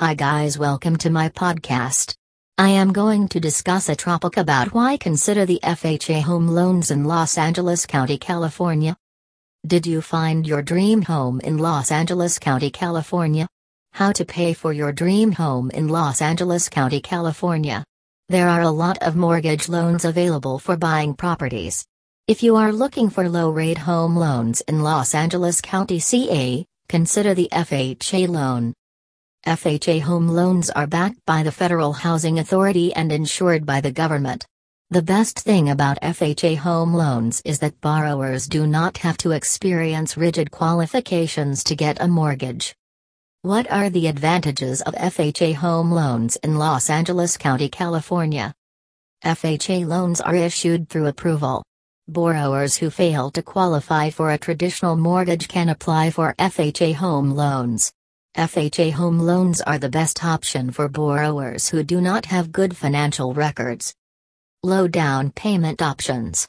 Hi guys, welcome to my podcast. I am going to discuss a topic about why consider the FHA home loans in Los Angeles County, California. Did you find your dream home in Los Angeles County, California? How to pay for your dream home in Los Angeles County, California. There are a lot of mortgage loans available for buying properties. If you are looking for low rate home loans in Los Angeles County, CA, consider the FHA loan. FHA home loans are backed by the Federal Housing Authority and insured by the government. The best thing about FHA home loans is that borrowers do not have to experience rigid qualifications to get a mortgage. What are the advantages of FHA home loans in Los Angeles County, California? FHA loans are issued through approval. Borrowers who fail to qualify for a traditional mortgage can apply for FHA home loans. FHA home loans are the best option for borrowers who do not have good financial records. Low down payment options.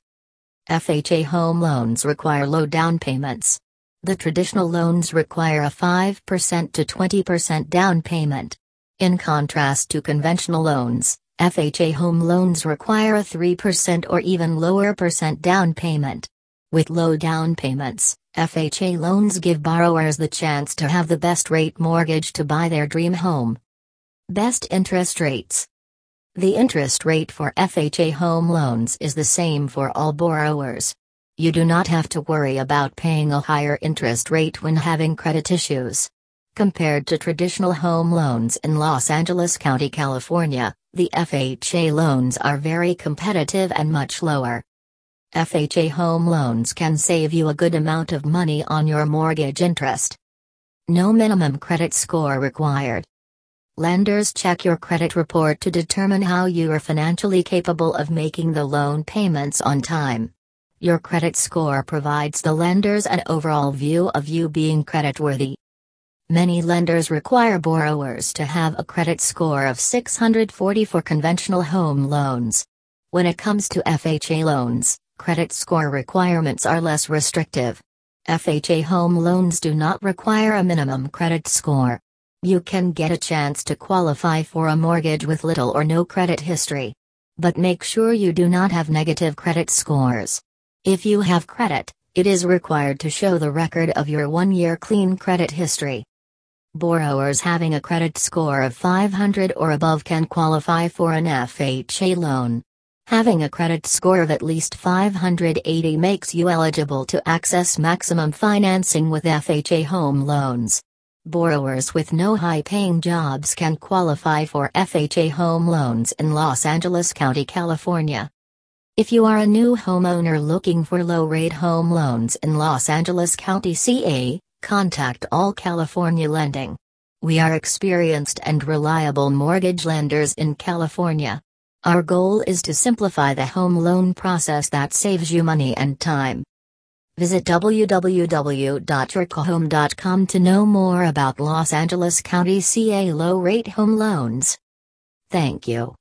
FHA home loans require low down payments. The traditional loans require a 5% to 20% down payment. In contrast to conventional loans, FHA home loans require a 3% or even lower percent down payment. With low down payments, FHA loans give borrowers the chance to have the best rate mortgage to buy their dream home. Best interest rates. The interest rate for FHA home loans is the same for all borrowers. You do not have to worry about paying a higher interest rate when having credit issues. Compared to traditional home loans in Los Angeles County, California, the FHA loans are very competitive and much lower. FHA home loans can save you a good amount of money on your mortgage interest. No minimum credit score required. Lenders check your credit report to determine how you are financially capable of making the loan payments on time. Your credit score provides the lenders an overall view of you being creditworthy. Many lenders require borrowers to have a credit score of 640 for conventional home loans. When it comes to FHA loans, credit score requirements are less restrictive. FHA home loans do not require a minimum credit score. You can get a chance to qualify for a mortgage with little or no credit history. But make sure you do not have negative credit scores. If you have credit, it is required to show the record of your one year clean credit history. Borrowers having a credit score of 500 or above can qualify for an FHA loan. Having a credit score of at least 580 makes you eligible to access maximum financing with FHA home loans. Borrowers with no high paying jobs can qualify for FHA home loans in Los Angeles County, California. If you are a new homeowner looking for low rate home loans in Los Angeles County, CA, contact All California Lending. We are experienced and reliable mortgage lenders in California. Our goal is to simplify the home loan process that saves you money and time. Visit www.yourcahome.com to know more about Los Angeles County CA low rate home loans. Thank you.